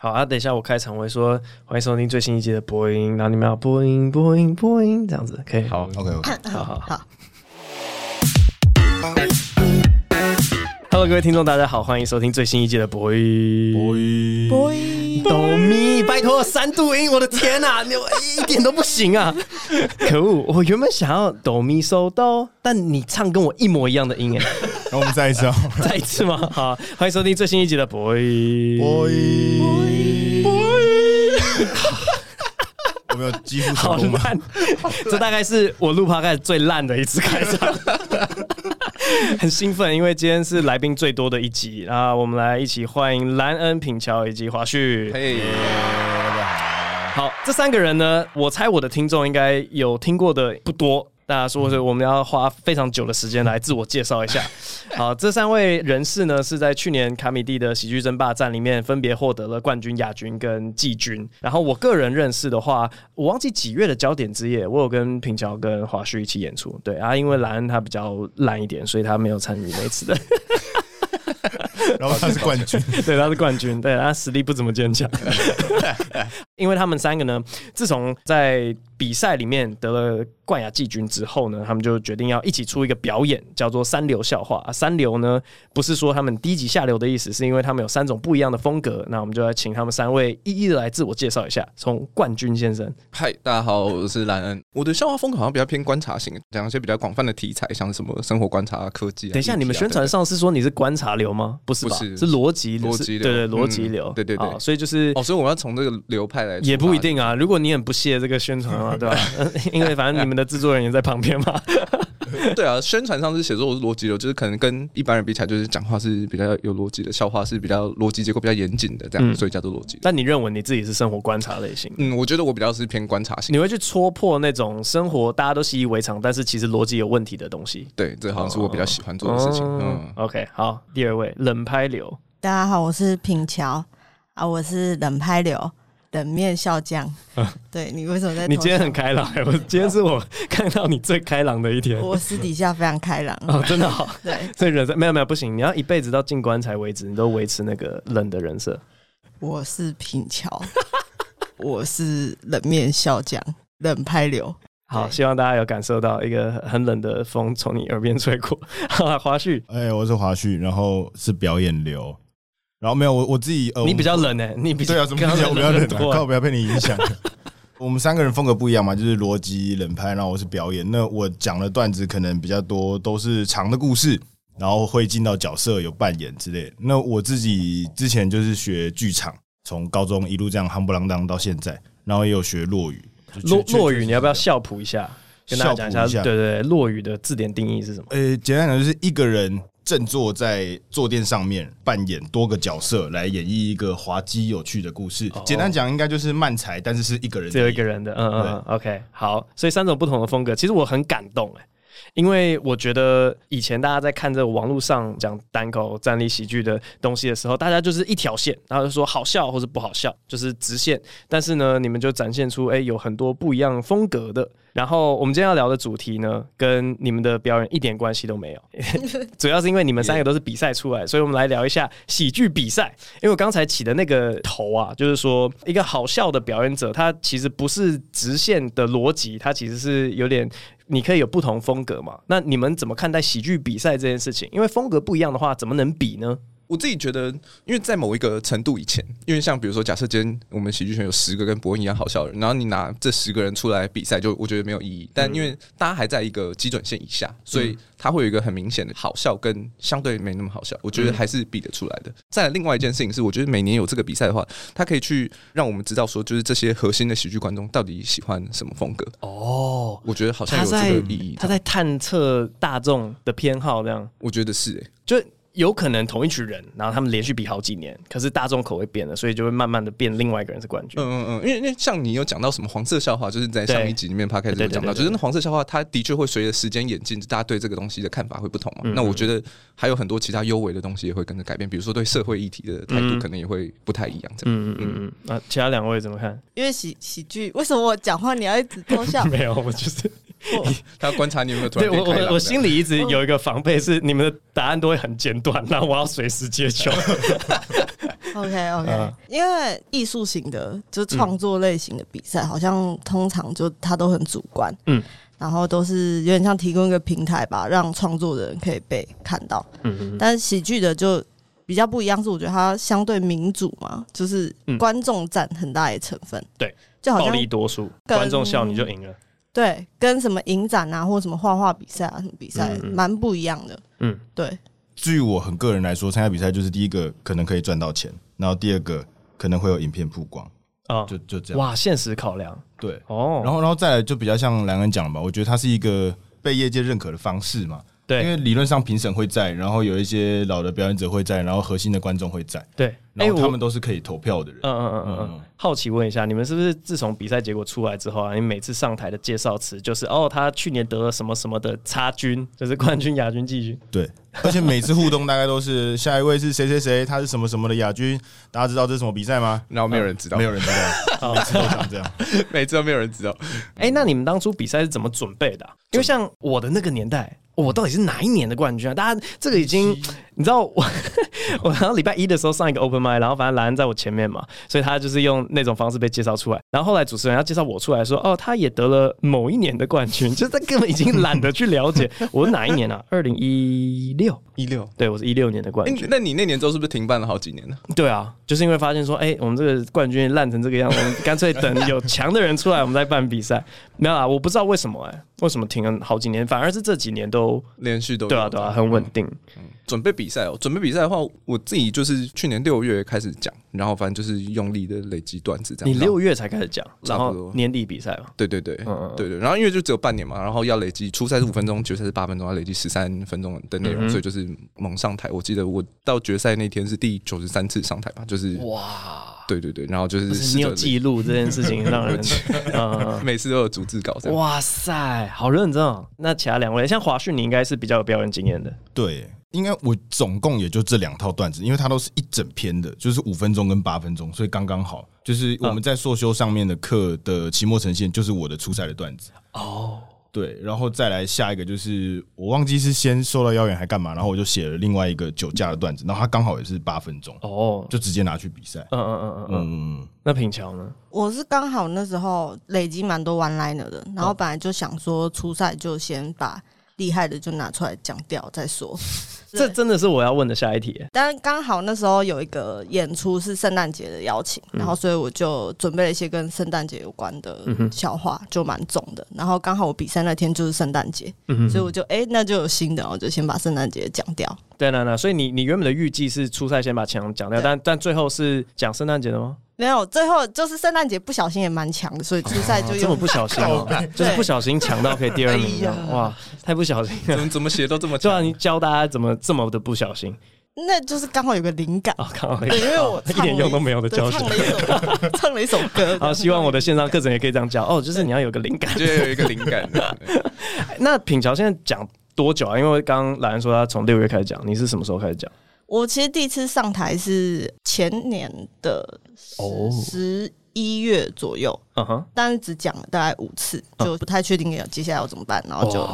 好啊，等一下我开场我会说欢迎收听最新一季的播音，然后你们要播音播音播音这样子，可以？好，OK，OK，、okay, okay. 好好好。Hello，各位听众，大家好，欢迎收听最新一季的播音播音播音哆咪，拜托三度音，我的天哪、啊，你一点都不行啊！可恶，我原本想要哆咪收哆，但你唱跟我一模一样的音哎。然后我们再一次哦，再一次吗？好，欢迎收听最新一集的《播音播音播音播音》。我没有几乎好烂，这大概是我录 Podcast 最烂的一次开场。很兴奋，因为今天是来宾最多的一集啊！我们来一起欢迎兰恩、品乔以及华旭。嘿，大家好。好，这三个人呢，我猜我的听众应该有听过的不多。大家说是我们要花非常久的时间来自我介绍一下。好，这三位人士呢，是在去年卡米蒂的喜剧争霸战里面分别获得了冠军、亚军跟季军。然后我个人认识的话，我忘记几月的焦点之夜，我有跟平桥跟华旭一起演出。对啊，因为兰恩他比较烂一点，所以他没有参与那次的。然后他是冠军，对，他是冠军，对，他实力不怎么坚强。因为他们三个呢，自从在比赛里面得了冠亚季军之后呢，他们就决定要一起出一个表演，叫做“三流笑话”啊。三流呢，不是说他们低级下流的意思，是因为他们有三种不一样的风格。那我们就来请他们三位一一的来自我介绍一下。从冠军先生，嗨，大家好，我是兰恩。我的笑话风格好像比较偏观察型，讲一些比较广泛的题材，像什么生活观察、科技。等一下，你们宣传上是说你是观察流吗？不是吧，是逻辑，逻辑，对对，逻辑流，对对对。所以就是哦，所以我要从这个流派来，也不一定啊。如果你很不屑这个宣传嘛，对吧？因为反正你们的制作人也在旁边嘛。对啊，宣传上是写说我是逻辑流，就是可能跟一般人比起来，就是讲话是比较有逻辑的，笑话是比较逻辑结构比较严谨的这样，所以叫做逻辑。但你认为你自己是生活观察类型？嗯，我觉得我比较是偏观察型。你会去戳破那种生活大家都习以为常，但是其实逻辑有问题的东西。对，这好像是我比较喜欢做的事情。嗯，OK，好，第二位冷拍流。大家好，我是品乔啊，我是冷拍流。冷面笑匠，对，你为什么在？你今天很开朗，我今天是我 看到你最开朗的一天。我私底下非常开朗哦，真的好。对，所以人设没有没有不行，你要一辈子到进棺材为止，你都维持那个冷的人设。我是品乔，我是冷面笑匠，冷拍流。好，希望大家有感受到一个很冷的风从你耳边吹过。华旭，哎、欸，我是华旭，然后是表演流。然后没有我我自己呃，你比较冷哎、欸，你比较对啊，怎么比较我比较冷、啊？靠，不要被你影响。我们三个人风格不一样嘛，就是逻辑冷拍，然后我是表演。那我讲的段子可能比较多，都是长的故事，然后会进到角色有扮演之类。那我自己之前就是学剧场，从高中一路这样夯不啷当到现在，然后也有学落语。落落语，你要不要笑谱一下？跟大家讲一下，对对对，落语的字典定义是什么？呃，简单讲就是一个人。正坐在坐垫上面，扮演多个角色来演绎一个滑稽有趣的故事。简单讲，应该就是漫才，但是是一个人，只有一个人的。嗯嗯，OK，好。所以三种不同的风格，其实我很感动哎，因为我觉得以前大家在看这个网络上讲单口站立喜剧的东西的时候，大家就是一条线，然后就说好笑或是不好笑，就是直线。但是呢，你们就展现出哎，有很多不一样风格的。然后我们今天要聊的主题呢，跟你们的表演一点关系都没有，主要是因为你们三个都是比赛出来，所以我们来聊一下喜剧比赛。因为我刚才起的那个头啊，就是说一个好笑的表演者，他其实不是直线的逻辑，他其实是有点，你可以有不同风格嘛。那你们怎么看待喜剧比赛这件事情？因为风格不一样的话，怎么能比呢？我自己觉得，因为在某一个程度以前，因为像比如说，假设今天我们喜剧圈有十个跟博恩一样好笑的人，然后你拿这十个人出来比赛，就我觉得没有意义。但因为大家还在一个基准线以下，所以他会有一个很明显的好笑跟相对没那么好笑，我觉得还是比得出来的。再来另外一件事情是，我觉得每年有这个比赛的话，它可以去让我们知道说，就是这些核心的喜剧观众到底喜欢什么风格。哦，我觉得好像有这个意义。他在探测大众的偏好，这样我觉得是就。有可能同一群人，然后他们连续比好几年，可是大众口味变了，所以就会慢慢的变，另外一个人是冠军。嗯嗯嗯，因为因为像你有讲到什么黄色笑话，就是在上一集里面 Podcast 有讲到，就是那黄色笑话，它的确会随着时间演进，大家对这个东西的看法会不同嘛。嗯嗯，那我觉得还有很多其他优微的东西也会跟着改变，比如说对社会议题的态度可能也会不太一样。这样，嗯嗯嗯嗯。那其他两位怎么看？因为喜喜剧，为什么我讲话你要一直偷笑？没有，我就是。他观察你有没有突然对我我我心里一直有一个防备，是你们的答案都会很简短，那我要随时接球。OK OK，、嗯因为艺术型的，就创作类型的比赛，好像通常就它都很主观，嗯，然后都是有点像提供一个平台吧，让创作的人可以被看到。嗯嗯但是喜剧的就比较不一样，是我觉得它相对民主嘛，就是观众占很大的成分，对，就好像暴力多数，观众笑你就赢了。对，跟什么影展啊，或者什么画画比赛啊，什么比赛嗯嗯。蛮不一样的，嗯，对。至于我很个人来说，参加比赛就是第一个可能可以赚到钱，然后第二个可能会有影片曝光，啊，就就这样。哇，现实考量。对，哦，然后然后再来就比较像梁恩讲的吧，我觉得它是一个被业界认可的方式嘛。对，因为理论上评审会在，然后有一些老的表演者会在，然后核心的观众会在，对，然后他我们都是可以投票的人。嗯嗯嗯嗯嗯，好奇问一下，你们是不是自从比赛结果出来之后啊，你每次上台的介绍词就是哦，他去年得了什么什么的差军，就是冠军、亚军、季军。对，而且每次互动大概都是下一位是谁谁谁，他是什么什么的亚军，大家知道这是什么比赛吗？然后没有人知道，没有人知道，每次都想这样，每次都没有人知道。哎，那你们当初比赛是怎么准备的啊？因为像我的那个年代。我到底是哪一年的冠军啊？大家这个已经，你知道我，我好像礼拜一的时候上一个 open mic，然后反正兰恩在我前面嘛，所以他就是用那种方式被介绍出来。然后后来主持人要介绍我出来说，哦，他也得了某一年的冠军，就是他根本已经懒得去了解 我哪一年啊？二零一六一六，对我是一六年的冠军。那你那年之后是不是停办了好几年呢？对啊，就是因为发现说，哎，我们这个冠军烂成这个样子，我们干脆等有强的人出来，我们再办比赛。没有啊，我不知道为什么哎，为什么停了好几年，反而是这几年都连续都对啊对啊，很稳定。嗯，准备比赛哦，准备比赛的话，我自己就是去年六月开始讲，然后反正就是用力的累积段子这样。你六月才开始讲，然后年底比赛嘛？对对对，对对。然后因为就只有半年嘛，然后要累积初赛是五分钟，决赛是八分钟，要累积十三分钟的内容，所以就是猛上台。我记得我到决赛那天是第九十三次上台吧，就是哇。对对对，然后就是你有记录这件事情，让人 嗯，每次都有逐字稿。哇塞，好认真哦！那其他两位，像华旭，你应该是比较有表演经验的。对，应该我总共也就这两套段子，因为它都是一整篇的，就是五分钟跟八分钟，所以刚刚好。就是我们在硕修上面的课的期末呈现，就是我的初赛的段子。哦。对，然后再来下一个就是我忘记是先收到邀约还干嘛，然后我就写了另外一个酒驾的段子，然后他刚好也是八分钟哦，就直接拿去比赛。嗯嗯嗯嗯嗯。那品桥呢？我是刚好那时候累积蛮多 one liner 的，然后本来就想说初赛就先把厉害的就拿出来讲掉再说。这真的是我要问的下一题。但刚好那时候有一个演出是圣诞节的邀请，然后所以我就准备了一些跟圣诞节有关的笑话，就蛮重的。然后刚好我比赛那天就是圣诞节，所以我就哎、欸，那就有新的，我就先把圣诞节讲掉。对，那那所以你你原本的预计是初赛先把强讲掉，但但最后是讲圣诞节的吗？没有，最后就是圣诞节不小心也蛮强的，所以初赛就这么不小心哦，就是不小心抢到可以第二名，哇，太不小心了，怎么怎么写都这么，就让你教大家怎么这么的不小心，那就是刚好有个灵感，刚、哦、好，对，因为我一点用都没有的教学，唱了一首 唱了一首歌，好，希望我的线上课程也可以这样教。哦，就是你要有个灵感，就有一个灵感。那品乔现在讲多久啊？因为刚刚莱恩说他从六月开始讲，你是什么时候开始讲？我其实第一次上台是前年的十一月左右，嗯哼，但是只讲了大概五次，就不太确定要接下来要怎么办，然后就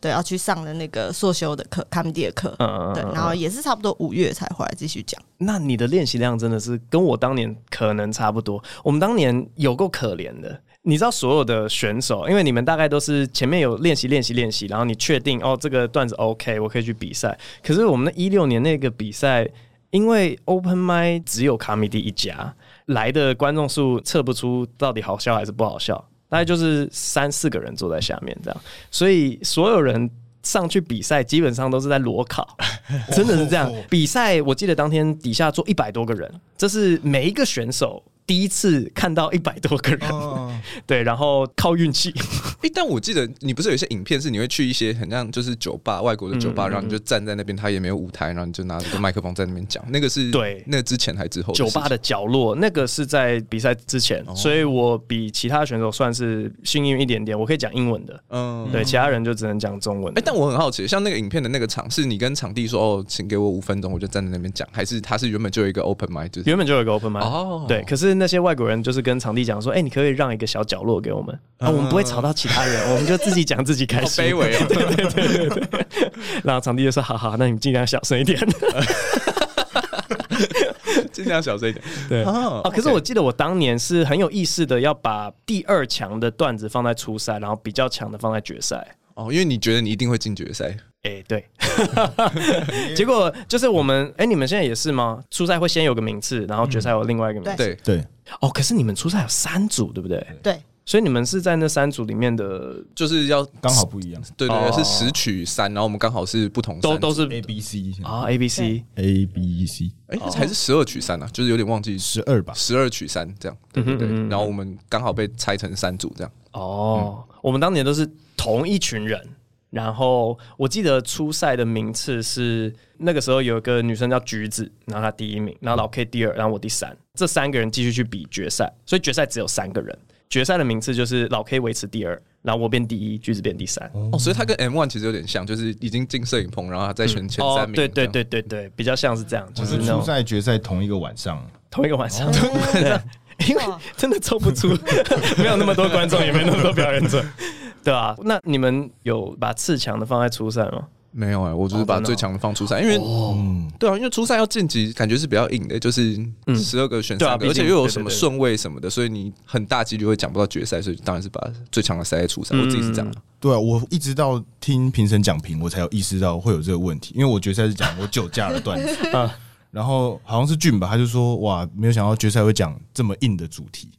对要去上了那个硕修的课，卡米蒂的课，对，然后也是差不多五月才回来继续讲。那你的练习量真的是跟我当年可能差不多，我们当年有够可怜的。你知道所有的选手，因为你们大概都是前面有练习练习练习，然后你确定哦这个段子 OK，我可以去比赛。可是我们的一六年那个比赛，因为 Open Mic 只有卡米蒂一家，来的观众数测不出到底好笑还是不好笑，大概就是三四个人坐在下面这样，所以所有人上去比赛基本上都是在裸考，真的是这样。比赛我记得当天底下坐一百多个人，这是每一个选手。第一次看到一百多个人，oh. 对，然后靠运气。哎，但我记得你不是有一些影片是你会去一些很像就是酒吧，外国的酒吧，嗯、然后你就站在那边，他也没有舞台，然后你就拿着个麦克风在那边讲。那个是对，那之前还之后？酒吧的角落，那个是在比赛之前，oh. 所以我比其他选手算是幸运一点点，我可以讲英文的。嗯，对，其他人就只能讲中文。哎，但我很好奇，像那个影片的那个场，是你跟场地说哦，请给我五分钟，我就站在那边讲，还是他是原本就有一个 open mic？就是原本就有一个 open mic。哦，对，可是。那些外国人就是跟场地讲说：“哎、欸，你可以让一个小角落给我们，啊，我们不会吵到其他人，我们就自己讲自己开心。”卑微哦，对对对对对。然后场地就说：“好好，那你们尽量小声一点。”尽量小声一点。对哦，可是我记得我当年是很有意识的，要把第二强的段子放在初赛，然后比较强的放在决赛。哦，因为你觉得你一定会进决赛。哎、欸，对。结果就是我们，哎、欸，你们现在也是吗？初赛会先有个名次，然后决赛有另外一个名次。对对。哦，可是你们初赛有三组，对不对？对。所以你们是在那三组里面的，就是要刚好不一样。对对对，是十取三，然后我们刚好是不同，都都是 A B C 啊，A B C A B C，哎，还是十二取三啊？就是有点忘记十二吧，十二取三这样，对对对。然后我们刚好被拆成三组这样。哦，我们当年都是同一群人，然后我记得初赛的名次是那个时候有一个女生叫橘子，然后她第一名，然后老 K 第二，然后我第三，这三个人继续去比决赛，所以决赛只有三个人。决赛的名次就是老 K 维持第二，然后我变第一，橘子变第三。哦，所以他跟 M One 其实有点像，就是已经进摄影棚，然后他再选前三名。对对对对对，比较像是这样，就是初赛决赛同一个晚上，同一个晚上，因为真的抽不出，没有那么多观众，也没那么多表演者，对啊？那你们有把次强的放在初赛吗？没有哎、欸，我就是把最强的放初赛，因为，对啊，因为初赛要晋级，感觉是比较硬的，就是十二个选三个，而且又有什么顺位什么的，所以你很大几率会讲不到决赛，所以当然是把最强的塞在初赛。我自己是这样。对啊，我一直到听评审讲评，我才有意识到会有这个问题，因为我决赛是讲我酒驾的段子，然后好像是俊吧，他就说哇，没有想到决赛会讲这么硬的主题，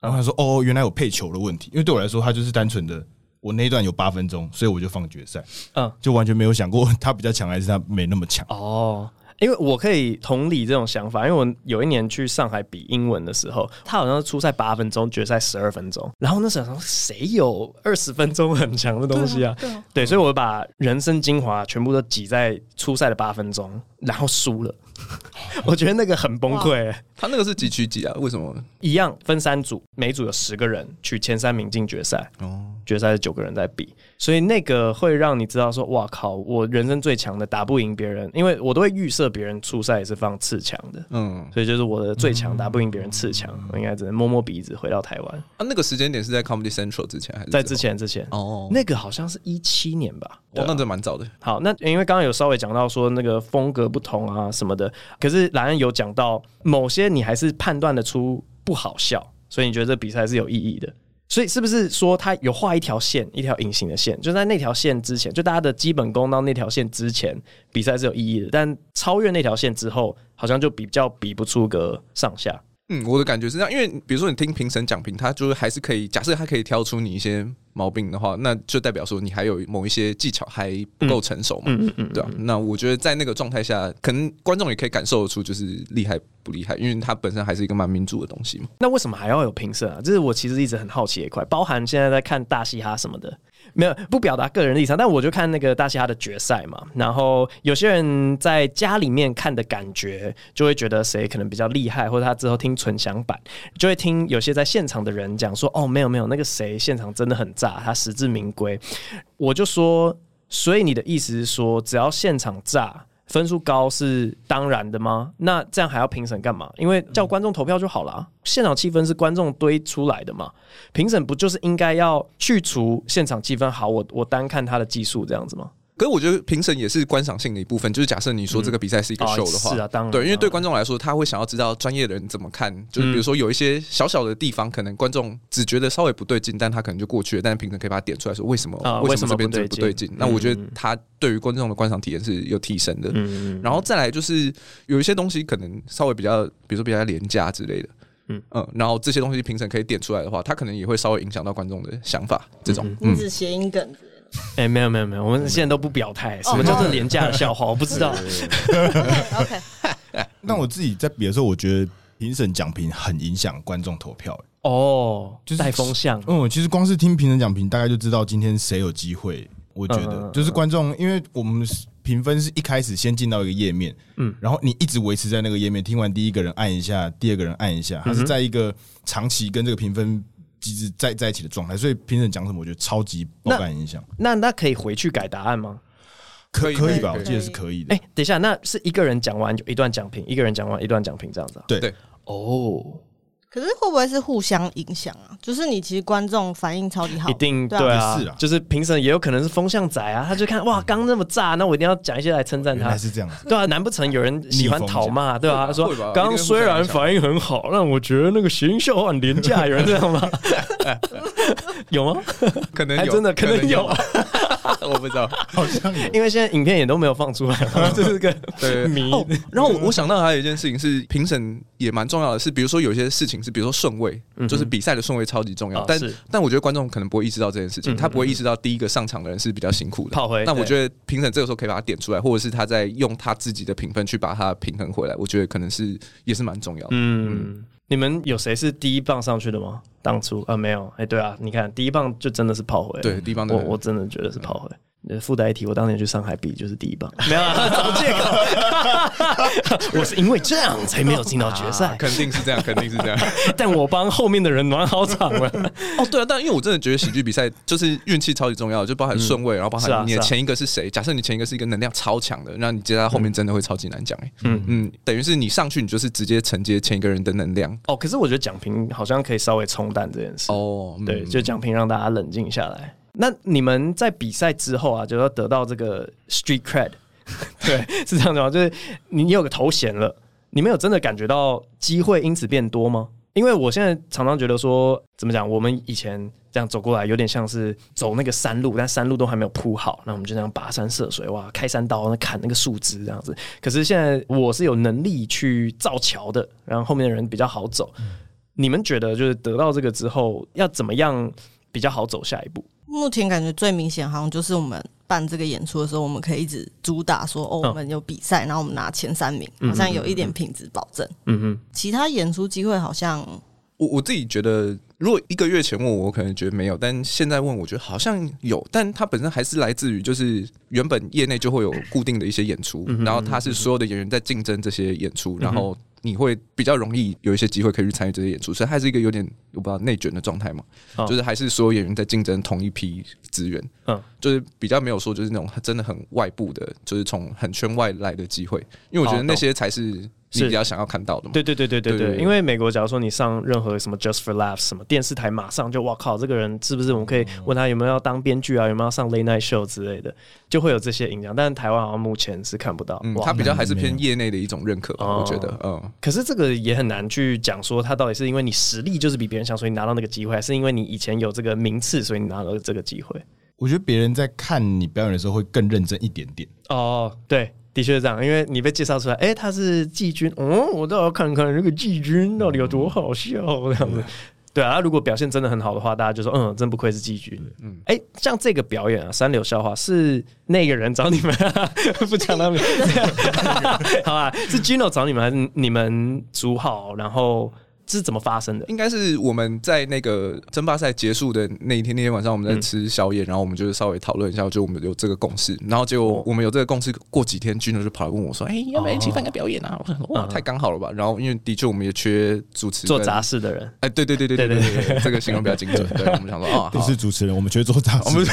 然后他说哦，原来有配球的问题，因为对我来说，他就是单纯的。我那一段有八分钟，所以我就放决赛，嗯，就完全没有想过他比较强还是他没那么强哦。因为我可以同理这种想法，因为我有一年去上海比英文的时候，他好像是初赛八分钟，决赛十二分钟，然后那时候谁有二十分钟很强的东西啊？对，啊对，啊对，所以我把人生精华全部都挤在初赛的八分钟，然后输了。我觉得那个很崩溃、欸。他那个是几取几啊？为什么一样分三组，每组有十个人取前三名进决赛。哦，决赛是九个人在比，所以那个会让你知道说，哇靠，我人生最强的打不赢别人，因为我都会预设别人初赛也是放次强的。嗯，所以就是我的最强打不赢别人次强，我应该只能摸摸鼻子回到台湾。啊，那个时间点是在 Comedy Central 之前还是在之前？之前哦，那个好像是一七年吧。哦，那这蛮早的。好，那因为刚刚有稍微讲到说那个风格不同啊什么的，可是莱恩有讲到某些你还是判断得出不好笑，所以你觉得这比赛是有意义的。所以是不是说他有画一条线，一条隐形的线，就在那条线之前，就大家的基本功到那条线之前，比赛是有意义的，但超越那条线之后，好像就比较比不出个上下。嗯，我的感觉是这样，因为比如说你听评审讲评，他就是还是可以假设他可以挑出你一些毛病的话，那就代表说你还有某一些技巧还不够成熟嘛，嗯嗯，嗯，对吧？那我觉得在那个状态下，可能观众也可以感受得出就是厉害不厉害，因为它本身还是一个蛮民主的东西嘛。那为什么还要有评审啊？这是我其实一直很好奇的一块，包含现在在看大嘻哈什么的。没有不表达个人立场，但我就看那个大嘻哈的决赛嘛。然后有些人在家里面看的感觉，就会觉得谁可能比较厉害，或者他之后听纯享版，就会听有些在现场的人讲说：“哦，没有没有，那个谁现场真的很打，他实至名归。”我就说，所以你的意思是说，只要现场炸，分数高是当然的吗？那这样还要评审干嘛？因为叫观众投票就好了。现场气氛是观众堆出来的嘛？评审不就是应该要去除现场气氛好？我我单看他的技术这样子吗？可是我觉得评审也是观赏性的一部分，就是假设你说这个比赛是一个秀的话，是啊，当然，对，因为对观众来说，他会想要知道专业的人怎么看，就是比如说有一些小小的地方，可能观众只觉得稍微不对劲，但他可能就过去了，但是评审可以把它点出来说为什么？为什么这边这不对劲？那我觉得他对于观众的观赏体验是有提升的。嗯然后再来就是有一些东西可能稍微比较，比如说比较廉价之类的，嗯嗯，然后这些东西评审可以点出来的话，他可能也会稍微影响到观众的想法。这种，你是谐音梗。哎、欸，没有没有没有，我们现在都不表态。什么叫做廉价的笑话？我不知道。OK，那我自己在比的时候，我觉得评审讲评很影响观众投票。哦，就是带风向。嗯，其实光是听评审讲评，大概就知道今天谁有机会。我觉得就是观众，因为我们评分是一开始先进到一个页面，嗯，然后你一直维持在那个页面，听完第一个人按一下，第二个人按一下，它是在一个长期跟这个评分。机制在在一起的状态，所以评审讲什么，我觉得超级爆肝影响。那那可以回去改答案吗？可以可以吧？我记得是可以的。哎，等一下，那是一个人讲完就一段讲评，一个人讲完一段讲评这样子。对对哦，可是会不会是互相影响啊？就是你其实观众反应超级好，一定对啊，是啊，就是评审也有可能是风向仔啊，他就看哇，刚那么炸，那我一定要讲一些来称赞他。还是这样子，对啊，难不成有人喜欢讨骂，对啊，他说刚刚虽然反应很好，但我觉得那个谐音笑话很廉价，有人这样吗？有吗？可能有，真的可能有。我不知道，好像有，因为现在影片也都没有放出来，这是个谜。然后我想到还有一件事情是评审也蛮重要的，是比如说有些事情是，比如说顺位，就是比赛的顺位超级重要。但但我觉得观众可能不会意识到这件事情，他不会意识到第一个上场的人是比较辛苦的。炮灰。那我觉得评审这个时候可以把它点出来，或者是他在用他自己的评分去把它平衡回来。我觉得可能是也是蛮重要的。嗯，你们有谁是第一棒上去的吗？当初啊，没有。哎，对啊，你看第一棒就真的是炮灰。对，第一棒我我真的觉得是炮灰。附带一提，我当年去上海比就是第一棒，没有找借口。我是因为这样才没有进到决赛，肯定是这样，肯定是这样。但我帮后面的人暖好场了。哦，对啊，但因为我真的觉得喜剧比赛就是运气超级重要，就包含顺位，然后包含你的前一个是谁。假设你前一个是一个能量超强的，那你接在后面真的会超级难讲。哎，嗯嗯，等于是你上去，你就是直接承接前一个人的能量。哦，可是我觉得奖评好像可以稍微冲淡这件事。哦，对，就奖评让大家冷静下来。那你们在比赛之后啊，就要得到这个 street cred，对，是这样的吗？就是你你有个头衔了，你们有真的感觉到机会因此变多吗？因为我现在常常觉得说，怎么讲，我们以前这样走过来，有点像是走那个山路，但山路都还没有铺好，那我们就这样跋山涉水，哇，开山刀，那砍那个树枝这样子。可是现在我是有能力去造桥的，然后后面的人比较好走。嗯、你们觉得就是得到这个之后，要怎么样比较好走下一步？目前感觉最明显，好像就是我们办这个演出的时候，我们可以一直主打说，哦，我们有比赛，然后我们拿前三名，好像有一点品质保证。嗯哼，其他演出机会好像，我我自己觉得，如果一个月前问我，我可能觉得没有，但现在问，我觉得好像有，但它本身还是来自于，就是原本业内就会有固定的一些演出，然后它是所有的演员在竞争这些演出，然后。你会比较容易有一些机会可以去参与这些演出，所以还是一个有点我不知道内卷的状态嘛，哦、就是还是所有演员在竞争同一批资源，嗯，就是比较没有说就是那种真的很外部的，就是从很圈外来的机会，因为我觉得那些才是。你比较想要看到的吗？对对对对对对，因为美国，假如说你上任何什么 Just for Laughs 什么电视台，马上就哇靠，这个人是不是我们可以问他有没有要当编剧啊，有没有要上 Late Night Show 之类的，就会有这些影响。但是台湾好像目前是看不到，嗯，他比较还是偏业内的一种认可，我觉得，嗯。可是这个也很难去讲说，他到底是因为你实力就是比别人强，所以你拿到那个机会，还是因为你以前有这个名次，所以你拿到这个机会？我觉得别人在看你表演的时候会更认真一点点。哦，对。的确是这样，因为你被介绍出来，哎、欸，他是季军，哦，我倒要看看这个季军到底有多好笑这样子。对啊，他如果表现真的很好的话，大家就说，嗯，真不愧是季军。嗯，哎、欸，像这个表演啊，三流笑话是那个人找你们、啊，不讲他们，好吧，是 Gino 找你们，还是你们组好，然后？这是怎么发生的？应该是我们在那个争霸赛结束的那一天，那天晚上我们在吃宵夜，嗯、然后我们就是稍微讨论一下，就我们有这个共识，然后结果我们有这个共识，过几天 Gino 就跑来问我说：“哎、欸，要不要一起办个表演啊？”我说：“哇，太刚好了吧！”然后因为的确我们也缺主持做杂事的人，哎，对对对对对对对，这个形容比较精准。对，我们想说啊，不是主持人，我们缺做杂事，我们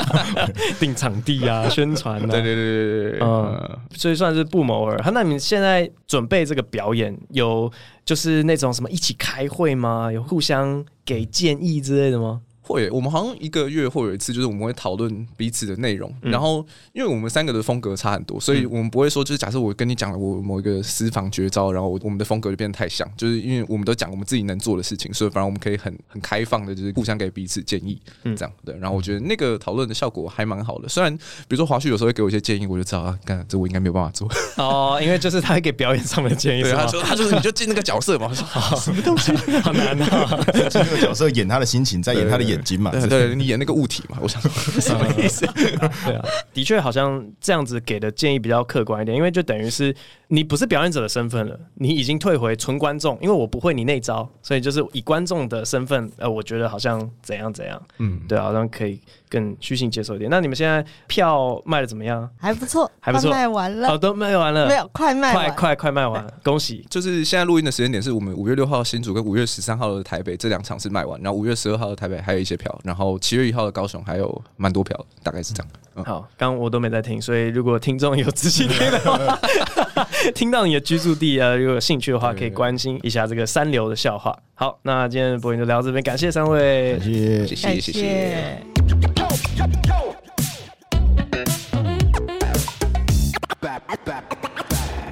定场地啊，宣传啊，对对对对对，嗯，所以算是不谋而合。那你们现在准备这个表演有？就是那种什么一起开会吗？有互相给建议之类的吗？会，我们好像一个月会有一次，就是我们会讨论彼此的内容。嗯、然后，因为我们三个的风格差很多，所以我们不会说，就是假设我跟你讲了我某一个私房绝招，然后我们的风格就变得太像。就是因为我们都讲我们自己能做的事情，所以反而我们可以很很开放的，就是互相给彼此建议，这样对。然后我觉得那个讨论的效果还蛮好的。虽然比如说华旭有时候会给我一些建议，我就知道啊，干这我应该没有办法做。哦，因为就是他会给表演上面的建议，对，他说他说你就进那个角色嘛。我说什么东西，好难啊！进那个角色演他的心情，再演他的眼睛嘛。对，对，对。你演那个物体嘛？我想说 什么意思？对啊，的确好像这样子给的建议比较客观一点，因为就等于是你不是表演者的身份了，你已经退回纯观众。因为我不会你那招，所以就是以观众的身份，呃，我觉得好像怎样怎样，嗯，对，好像可以更虚心接受一点。那你们现在票卖的怎么样？还不错，还不错，卖完了，哦，都卖完了，没有，快卖，快快快卖完，恭喜！就是现在录音的时间点是我们五月六号新竹跟五月十三号的台北这两场是卖完，然后五月十二号的台北还有一些票，然后七月一号的高雄。还有蛮多票，大概是这样。好，刚刚我都没在听，所以如果听众有仔细听的话。听到你的居住地啊，如果有兴趣的话，可以关心一下这个三流的笑话。好，那今天的播音就聊到这边，感谢三位，谢谢，谢谢，谢谢。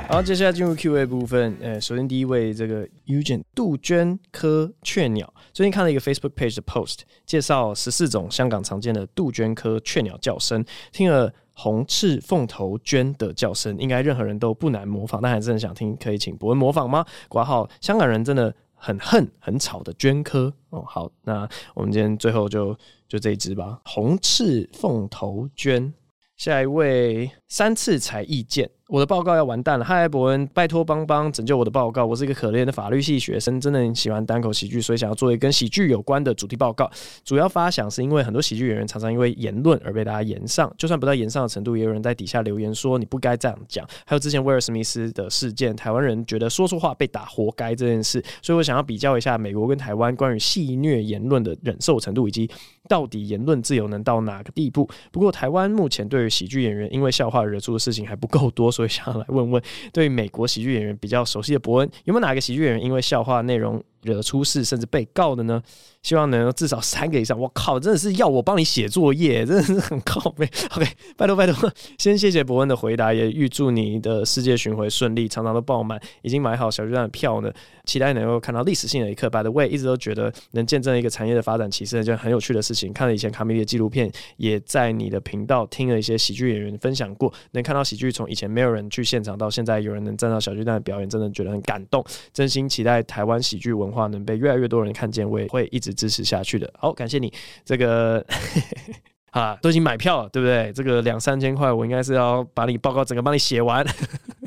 好，接下来进入 Q&A 部分。呃，首先第一位这个 Eugen 杜鹃科雀鸟，最近看了一个 Facebook page 的 post，介绍十四种香港常见的杜鹃科雀鸟叫声。听了红翅凤头鹃的叫声，应该任何人都不难模仿，但还是很想听，可以请博文模仿吗？括号香港人真的很恨很吵的鹃科哦。好，那我们今天最后就就这一只吧，红翅凤头鹃。下一位三次才意见。我的报告要完蛋了，嗨，博恩，拜托帮帮拯救我的报告。我是一个可怜的法律系学生，真的很喜欢单口喜剧，所以想要做一个跟喜剧有关的主题报告。主要发想是因为很多喜剧演员常常因为言论而被大家言上，就算不到言上的程度，也有人在底下留言说你不该这样讲。还有之前威尔史密斯的事件，台湾人觉得说错话被打活该这件事，所以我想要比较一下美国跟台湾关于戏谑言论的忍受程度，以及到底言论自由能到哪个地步。不过台湾目前对于喜剧演员因为笑话惹出的事情还不够多，所以想来问问。对美国喜剧演员比较熟悉的伯恩，有没有哪个喜剧演员因为笑话内容惹出事，甚至被告的呢？希望能至少三个以上。我靠，真的是要我帮你写作业，真的是很靠背。OK，拜托拜托，先谢谢博恩的回答，也预祝你的世界巡回顺利，常常都爆满。已经买好小巨蛋的票呢，期待能够看到历史性的一刻。By the way，一直都觉得能见证一个产业的发展，其实是一件很有趣的事情。看了以前卡米蒂的纪录片，也在你的频道听了一些喜剧演员分享过，能看到喜剧从以前没有人去现场，到现在有人能站到小巨蛋的表演，真的觉得很感动。真心期待台湾喜剧文化话能被越来越多人看见，我也会一直支持下去的。好，感谢你。这个 啊，都已经买票了，对不对？这个两三千块，我应该是要把你报告整个帮你写完。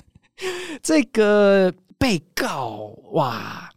这个被告哇，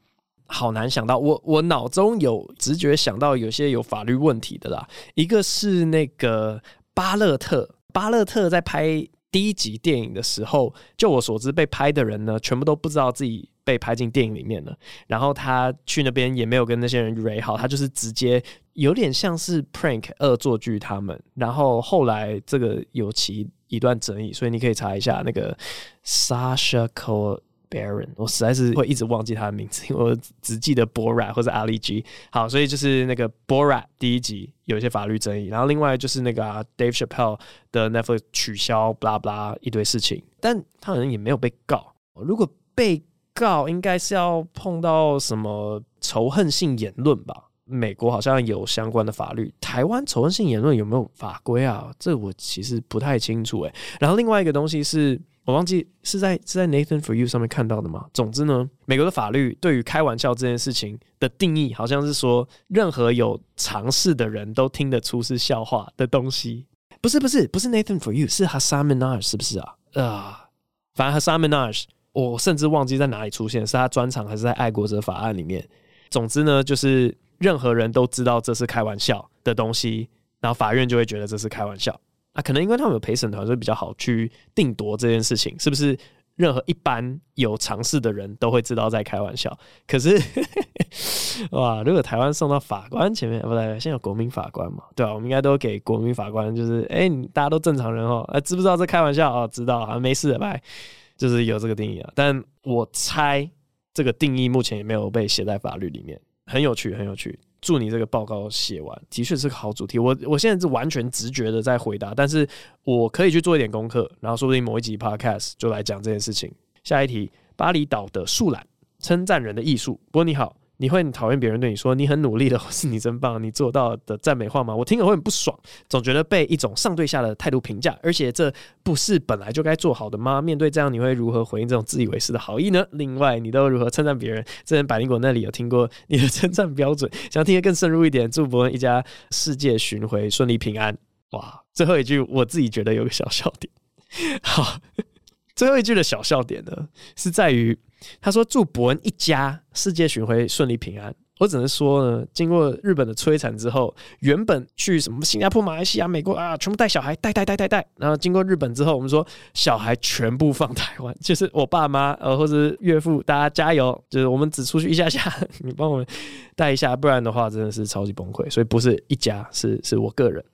好难想到。我我脑中有直觉想到有些有法律问题的啦。一个是那个巴勒特，巴勒特在拍第一集电影的时候，就我所知，被拍的人呢，全部都不知道自己被拍进电影里面了。然后他去那边也没有跟那些人 r 好，他就是直接有点像是 prank 恶作剧他们。然后后来这个有其一段争议，所以你可以查一下那个 Sasha Cole。Baron，我实在是会一直忘记他的名字，因为我只记得 Borat 或者 Ali G。好，所以就是那个 Borat 第一集有一些法律争议，然后另外就是那个、啊、Dave Chappelle 的 Netflix 取消，blah blah 一堆事情，但他好像也没有被告。如果被告，应该是要碰到什么仇恨性言论吧？美国好像有相关的法律，台湾仇恨性言论有没有法规啊？这我其实不太清楚诶。然后另外一个东西是。我忘记是在是在 Nathan for You 上面看到的吗？总之呢，美国的法律对于开玩笑这件事情的定义，好像是说任何有尝试的人都听得出是笑话的东西。不是不是不是 Nathan for You，是 Hasan Minhaj 是不是啊？啊，反正 Hasan Minhaj，我甚至忘记在哪里出现，是他专场还是在爱国者法案里面？总之呢，就是任何人都知道这是开玩笑的东西，然后法院就会觉得这是开玩笑。啊，可能因为他们有陪审团，所以比较好去定夺这件事情，是不是？任何一般有尝试的人都会知道在开玩笑。可是，哇，如果台湾送到法官前面，不对，现在有国民法官嘛？对啊，我们应该都给国民法官，就是，哎、大家都正常人哦，哎，知不知道这开玩笑？哦，知道，啊，没事的，拜，就是有这个定义啊。但我猜这个定义目前也没有被写在法律里面，很有趣，很有趣。祝你这个报告写完，的确是个好主题。我我现在是完全直觉的在回答，但是我可以去做一点功课，然后说不定某一集 podcast 就来讲这件事情。下一题，巴厘岛的树懒，称赞人的艺术。不过你好。你会讨厌别人对你说你很努力的，或是你真棒，你做到的赞美话吗？我听了会很不爽，总觉得被一种上对下的态度评价，而且这不是本来就该做好的吗？面对这样，你会如何回应这种自以为是的好意呢？另外，你都如何称赞别人？之前百灵果那里有听过你的称赞标准，想听得更深入一点。祝伯恩一家世界巡回顺利平安。哇，最后一句我自己觉得有个小笑点。好，最后一句的小笑点呢，是在于。他说：“祝伯恩一家世界巡回顺利平安。”我只能说呢，经过日本的摧残之后，原本去什么新加坡、马来西亚、美国啊，全部带小孩，带带带带带。然后经过日本之后，我们说小孩全部放台湾，就是我爸妈呃或者岳父，大家加油。就是我们只出去一下下，你帮我们带一下，不然的话真的是超级崩溃。所以不是一家，是是我个人。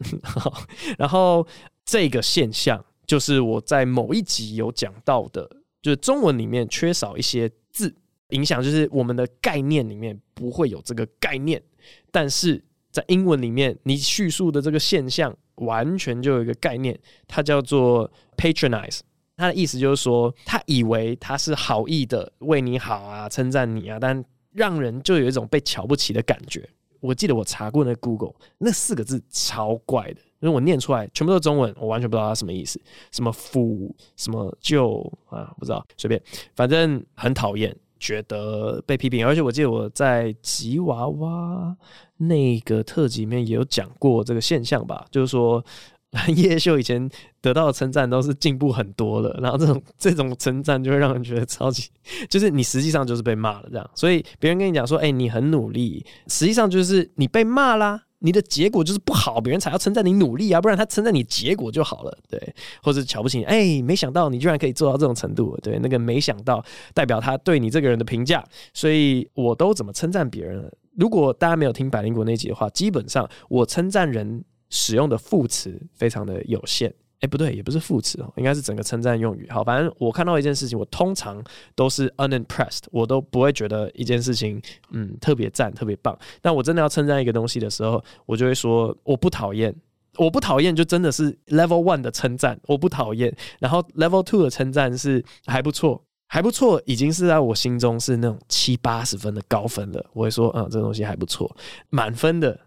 然后这个现象就是我在某一集有讲到的。就是中文里面缺少一些字，影响就是我们的概念里面不会有这个概念，但是在英文里面，你叙述的这个现象完全就有一个概念，它叫做 patronize。他的意思就是说，他以为他是好意的，为你好啊，称赞你啊，但让人就有一种被瞧不起的感觉。我记得我查过那 Google 那四个字超怪的，因为我念出来全部都是中文，我完全不知道它什么意思，什么腐，什么旧啊，不知道，随便，反正很讨厌，觉得被批评。而且我记得我在吉娃娃那个特辑里面也有讲过这个现象吧，就是说。叶秀以前得到的称赞都是进步很多了，然后这种这种称赞就会让人觉得超级，就是你实际上就是被骂了这样，所以别人跟你讲说，哎、你很努力，实际上就是你被骂啦，你的结果就是不好，别人才要称赞你努力啊，不然他称赞你结果就好了，对，或者瞧不起你，哎、没想到你居然可以做到这种程度，对，那个没想到代表他对你这个人的评价，所以我都怎么称赞别人？如果大家没有听百灵国那集的话，基本上我称赞人。使用的副词非常的有限，哎、不对，也不是副词哦，应该是整个称赞用语。好，反正我看到一件事情，我通常都是 unimpressed，我都不会觉得一件事情嗯特别赞、特别棒。但我真的要称赞一个东西的时候，我就会说我不讨厌，我不讨厌，就真的是 level one 的称赞，我不讨厌。然后 level two 的称赞是还不错，还不错，已经是在我心中是那种七八十分的高分了。我会说，嗯，这东西还不错，满分的。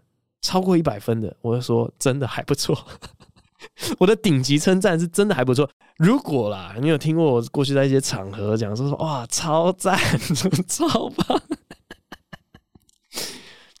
超过一百分的，我会说真的还不错。我的顶级称赞是真的还不错。如果啦，你有听过我过去在一些场合讲说说哇超赞，超棒。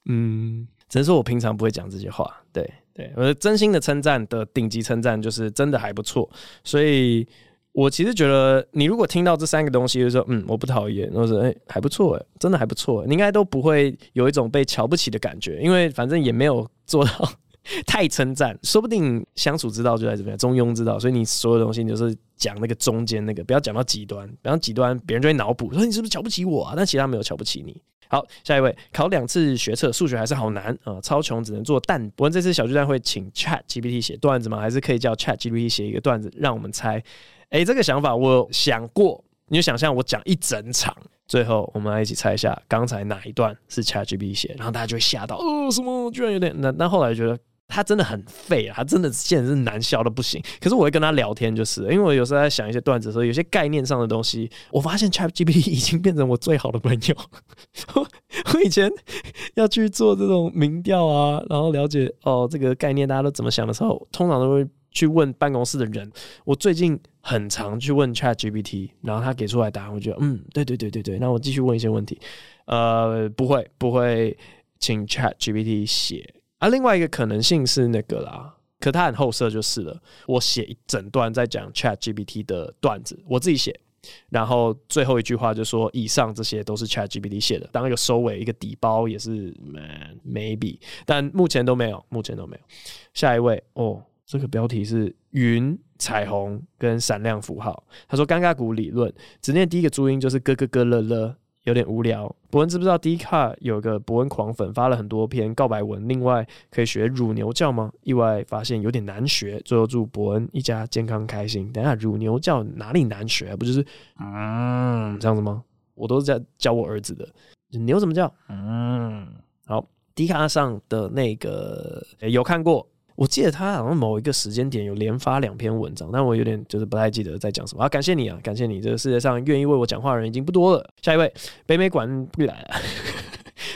嗯，只能说我平常不会讲这些话。对对，我的真心的称赞的顶级称赞就是真的还不错，所以。我其实觉得，你如果听到这三个东西，就是说，嗯，我不讨厌，或者哎，还不错，哎，真的还不错，你应该都不会有一种被瞧不起的感觉，因为反正也没有做到 太称赞，说不定相处之道就在这边，中庸之道，所以你所有东西你就是讲那个中间那个，不要讲到极端，不要极端，别人就会脑补说你是不是瞧不起我啊？但其他没有瞧不起你。好，下一位，考两次学测，数学还是好难啊，超穷，只能做蛋。不问这次小巨蛋会请 Chat GPT 写段子吗？还是可以叫 Chat GPT 写一个段子让我们猜？哎、欸，这个想法我想过，你就想象我讲一整场，最后我们来一起猜一下，刚才哪一段是 ChatGPT 写，然后大家就会吓到，哦，什么居然有点难。但后来觉得他真的很废啊，他真的现在是难笑的不行。可是我会跟他聊天，就是因为我有时候在想一些段子的时候，有些概念上的东西，我发现 ChatGPT 已经变成我最好的朋友。我以前要去做这种民调啊，然后了解哦这个概念大家都怎么想的时候，通常都会。去问办公室的人，我最近很常去问 ChatGPT，然后他给出来答案，我觉得嗯，对对对对对，那我继续问一些问题，呃，不会不会请 ChatGPT 写啊。另外一个可能性是那个啦，可他很后设就是了，我写一整段在讲 ChatGPT 的段子，我自己写，然后最后一句话就说以上这些都是 ChatGPT 写的，当一个收尾一个底包也是 man maybe，但目前都没有，目前都没有。下一位哦。这个标题是云彩虹跟闪亮符号。他说：“尴尬股理论，只念第一个注音就是咯咯咯了了，有点无聊。”伯恩知不知道 Dcard 有个伯恩狂粉发了很多篇告白文？另外可以学乳牛叫吗？意外发现有点难学。最后祝伯恩一家健康开心。等下乳牛叫哪里难学？不就是嗯这样子吗？我都是在教我儿子的。牛怎么叫？嗯，好，Dcard 上的那个有看过。我记得他好像某一个时间点有连发两篇文章，但我有点就是不太记得在讲什么。啊，感谢你啊，感谢你！这个世界上愿意为我讲话的人已经不多了。下一位，北美馆不来了。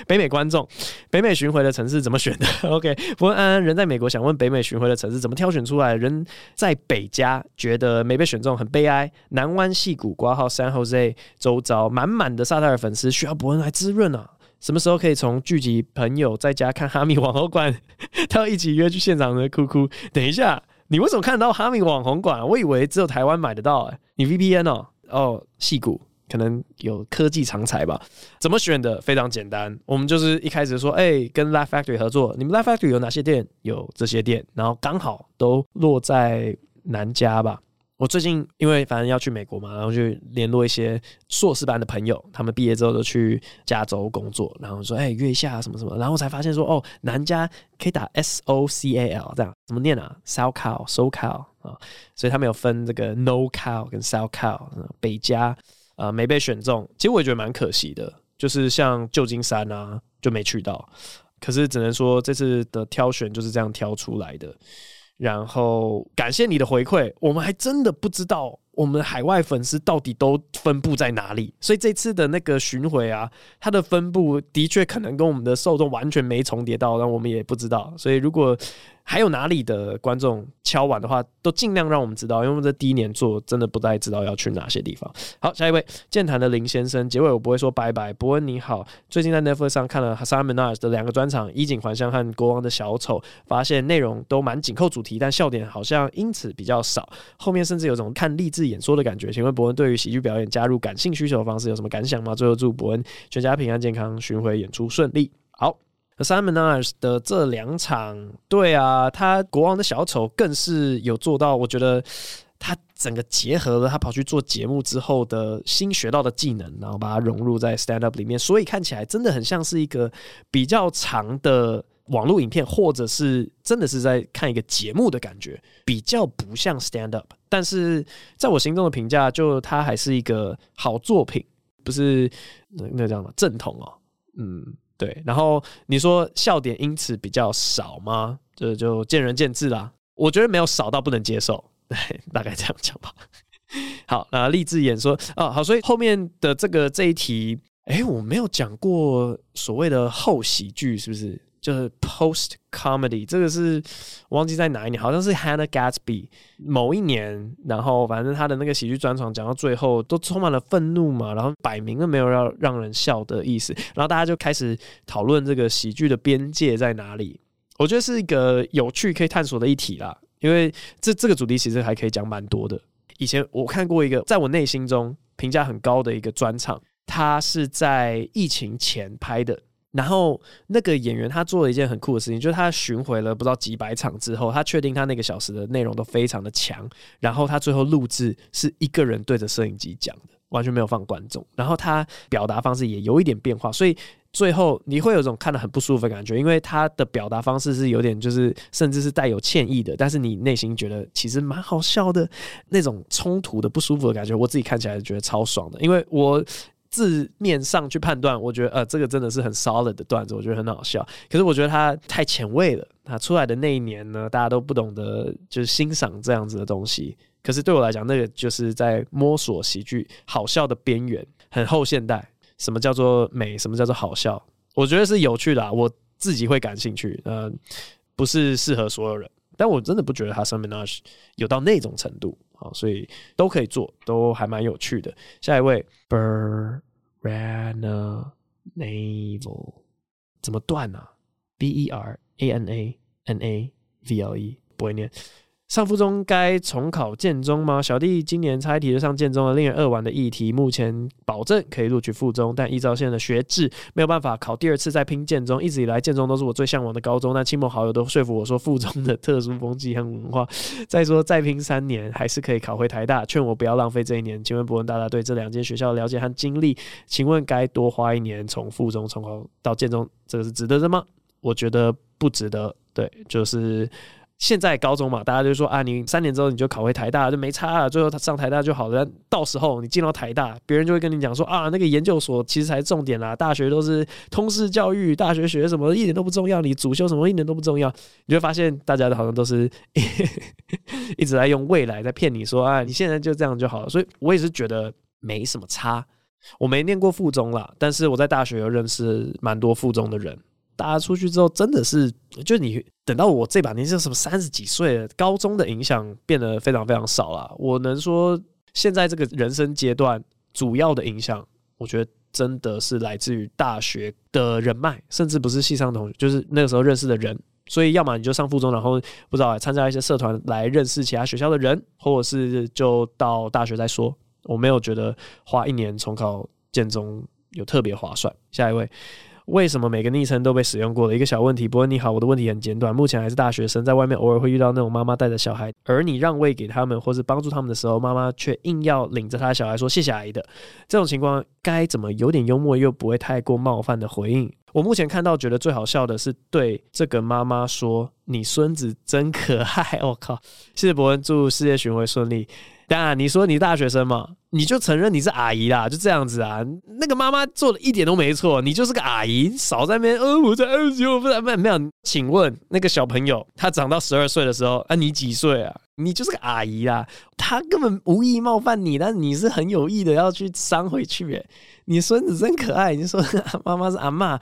北美观众，北美巡回的城市怎么选的？OK，不过安安人在美国，想问北美巡回的城市怎么挑选出来？人在北加觉得没被选中很悲哀。南湾矽谷挂号 San Jose 周遭满满的萨泰尔粉丝需要伯恩来滋润啊！什么时候可以从聚集朋友在家看哈密网红馆，到一起约去现场的哭哭？等一下，你为什么看得到哈密网红馆？我以为只有台湾买得到、欸。你 VPN 哦？哦，矽谷可能有科技长才吧？怎么选的？非常简单，我们就是一开始说，哎、跟 Laugh Factory 合作，你们 Laugh Factory 有哪些店？有这些店，然后刚好都落在南加吧。我最近因为反正要去美国嘛，然后去联络一些硕士班的朋友，他们毕业之后都去加州工作，然后说哎、欸、约一下什么什么，然后才发现说哦南加可以打 S O C A L 这样怎么念啊？South Cal South Cal 啊，所以他们有分这个 NoCal 跟 South Cal 北加啊没被选中，其实我也觉得蛮可惜的，就是像旧金山啊就没去到，可是只能说这次的挑选就是这样挑出来的。然后感谢你的回馈，我们还真的不知道。我们海外粉丝到底都分布在哪里？所以这次的那个巡回啊，它的分布的确可能跟我们的受众完全没重叠到，但我们也不知道。所以如果还有哪里的观众敲碗的话，都尽量让我们知道，因为我们这第一年做，真的不太知道要去哪些地方。好，下一位健谈的林先生，结尾我不会说拜拜。伯恩你好，最近在 Netflix 上看了 Hassan Minaj 的两个专场《衣锦还乡》和《国王的小丑》，发现内容都蛮紧扣主题，但笑点好像因此比较少。后面甚至有种看励志演说的感觉。请问伯恩对于喜剧表演加入感性需求的方式有什么感想吗？最后祝伯恩全家平安健康，巡回演出顺利。好。和 Simon 的这两场，对啊，他国王的小丑更是有做到。我觉得他整个结合了他跑去做节目之后的新学到的技能，然后把它融入在 stand up 里面，所以看起来真的很像是一个比较长的网络影片，或者是真的是在看一个节目的感觉，比较不像 stand up。但是在我心中的评价，就他还是一个好作品，不是那那叫什么正统哦，嗯。对，然后你说笑点因此比较少吗？这就，见仁见智啦。我觉得没有少到不能接受，对，大概这样讲吧。好，那励志演说啊，好，所以后面的这个这一题，哎，我没有讲过所谓的后喜剧，是不是？就是 post comedy，这个是忘记在哪一年，好像是 Hannah Gatsby 某一年，然后反正他的那个喜剧专场讲到最后都充满了愤怒嘛，然后摆明了没有要让人笑的意思，然后大家就开始讨论这个喜剧的边界在哪里。我觉得是一个有趣可以探索的议题啦，因为这这个主题其实还可以讲蛮多的。以前我看过一个在我内心中评价很高的一个专场，他是在疫情前拍的。然后那个演员他做了一件很酷的事情，就是他巡回了不知道几百场之后，他确定他那个小时的内容都非常的强。然后他最后录制是一个人对着摄影机讲的，完全没有放观众。然后他表达方式也有一点变化，所以最后你会有种看得很不舒服的感觉，因为他的表达方式是有点就是甚至是带有歉意的，但是你内心觉得其实蛮好笑的那种冲突的不舒服的感觉，我自己看起来觉得超爽的，因为我。字面上去判断，我觉得呃，这个真的是很 solid 的段子，我觉得很好笑。可是我觉得他太前卫了。他出来的那一年呢，大家都不懂得就是欣赏这样子的东西。可是对我来讲，那个就是在摸索喜剧好笑的边缘，很后现代。什么叫做美？什么叫做好笑？我觉得是有趣的啊，我自己会感兴趣。呃，不是适合所有人，但我真的不觉得他 Hasan Minhaj 有到那种程度。好，所以都可以做，都还蛮有趣的。下一位，Ber。Rana Naval 怎么断呢、啊、？B E R A N A N A V L E 不会念。 上附中该重考建中吗？小弟今年差一题就上建中了，令人扼腕的议题。目前保证可以录取附中，但依照现在的学制，没有办法考第二次再拼建中。一直以来，建中都是我最向往的高中，但亲朋好友都说服我说附中的特殊风气和文化。再说再拼三年，还是可以考回台大，劝我不要浪费这一年。请问伯恩大大对这两间学校的了解和经历，请问该多花一年从附中重考到建中，这个是值得的吗？我觉得不值得。对，就是。现在高中嘛，大家就说啊，你三年之后你就考回台大就没差了，最后他上台大就好了。到时候你进到台大，别人就会跟你讲说啊，那个研究所其实才重点啦，大学都是通识教育，大学学什么一点都不重要，你主修什么一点都不重要。你就发现大家好像都是 一直在用未来在骗你说啊，你现在就这样就好了。所以我也是觉得没什么差。我没念过附中啦，但是我在大学有认识蛮多附中的人。大家出去之后，真的是，就你等到我这把年纪，什么三十几岁了，高中的影响变得非常非常少了。我能说，现在这个人生阶段，主要的影响，我觉得真的是来自于大学的人脉，甚至不是系上同学，就是那个时候认识的人。所以，要么你就上附中，然后不知道参加一些社团来认识其他学校的人，或者是就到大学再说。我没有觉得花一年重考建中有特别划算。下一位。为什么每个昵称都被使用过了？一个小问题。伯恩你好，我的问题很简短。目前还是大学生，在外面偶尔会遇到那种妈妈带着小孩，而你让位给他们或是帮助他们的时候，妈妈却硬要领着他的小孩说谢谢阿姨的。这种情况该怎么有点幽默又不会太过冒犯的回应？我目前看到觉得最好笑的是对这个妈妈说：“你孙子真可爱。”我靠！谢谢博恩，祝事业巡回顺利。当然，你说你大学生嘛，你就承认你是阿姨啦，就这样子啊。那个妈妈做的一点都没错，你就是个阿姨，少在那边。呃，我在二十九，不是没有没有。请问那个小朋友，他长到十二岁的时候，啊，你几岁啊？你就是个阿姨啦。他根本无意冒犯你，但你是很有意的要去伤回去。诶，你孙子真可爱。你说妈妈是阿嬷，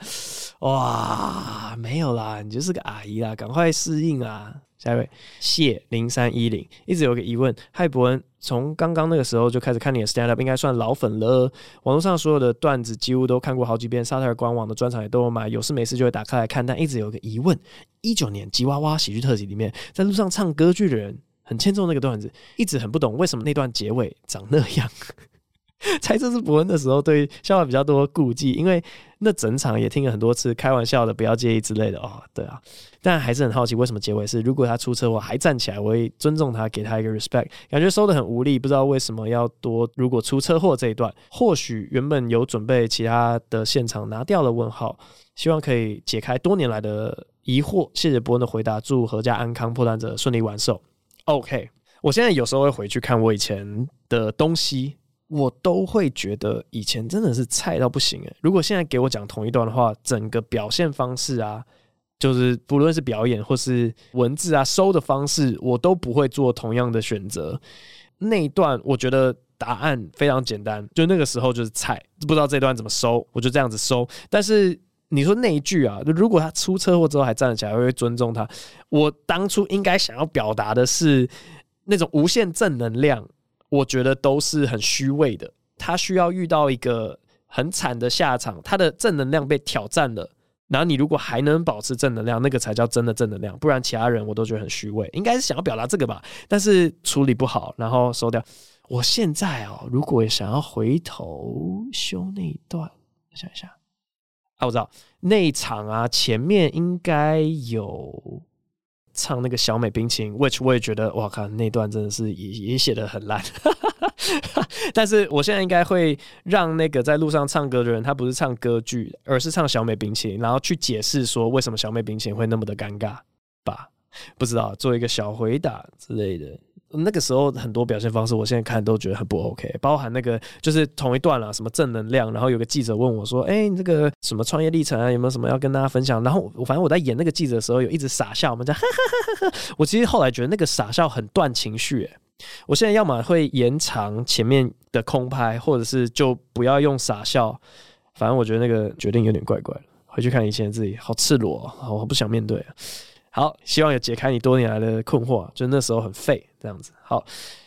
哇，没有啦，你就是个阿姨啦，赶快适应啊。下一位谢零三一零一直有个疑问，嗨博恩，从刚刚那个时候就开始看你的 stand up，应该算老粉了。网络上所有的段子几乎都看过好几遍，沙特尔官网的专场也都有买，有事没事就会打开来看。但一直有个疑问：一九年吉娃娃喜剧特辑里面，在路上唱歌剧的人很欠揍那个段子，一直很不懂为什么那段结尾长那样。猜这是伯恩的时候，对笑话比较多顾忌，因为那整场也听了很多次，开玩笑的，不要介意之类的哦。对啊，但还是很好奇，为什么结尾是如果他出车祸还站起来，我会尊重他，给他一个 respect。感觉收得很无力，不知道为什么要多。如果出车祸这一段，或许原本有准备其他的现场拿掉了问号，希望可以解开多年来的疑惑。谢谢博恩的回答，祝阖家安康，破蛋者顺利完售。OK，我现在有时候会回去看我以前的东西。我都会觉得以前真的是菜到不行诶。如果现在给我讲同一段的话，整个表现方式啊，就是不论是表演或是文字啊，收的方式，我都不会做同样的选择。那一段我觉得答案非常简单，就那个时候就是菜，不知道这段怎么收，我就这样子收。但是你说那一句啊，如果他出车祸之后还站起来，我会尊重他。我当初应该想要表达的是那种无限正能量。我觉得都是很虚伪的。他需要遇到一个很惨的下场，他的正能量被挑战了。然后你如果还能保持正能量，那个才叫真的正能量。不然其他人我都觉得很虚伪。应该是想要表达这个吧，但是处理不好，然后收掉。我现在哦，如果想要回头修那一段，想一下。啊，我知道那一场啊，前面应该有。唱那个小美冰淇淋，which 我也觉得，哇靠，那段真的是也也写的很烂。但是我现在应该会让那个在路上唱歌的人，他不是唱歌剧，而是唱小美冰淇淋，然后去解释说为什么小美冰淇淋会那么的尴尬吧？不知道，做一个小回答之类的。那个时候很多表现方式，我现在看都觉得很不 OK，包含那个就是同一段了，什么正能量，然后有个记者问我说：“哎、你这个什么创业历程啊，有没有什么要跟大家分享？”然后我反正我在演那个记者的时候，有一直傻笑，我们在哈哈哈哈。我其实后来觉得那个傻笑很断情绪，哎，我现在要么会延长前面的空拍，或者是就不要用傻笑。反正我觉得那个决定有点怪怪的，回去看以前自己，好赤裸，我不想面对。好，希望有解开你多年来的困惑，就那时候很废这样子。好，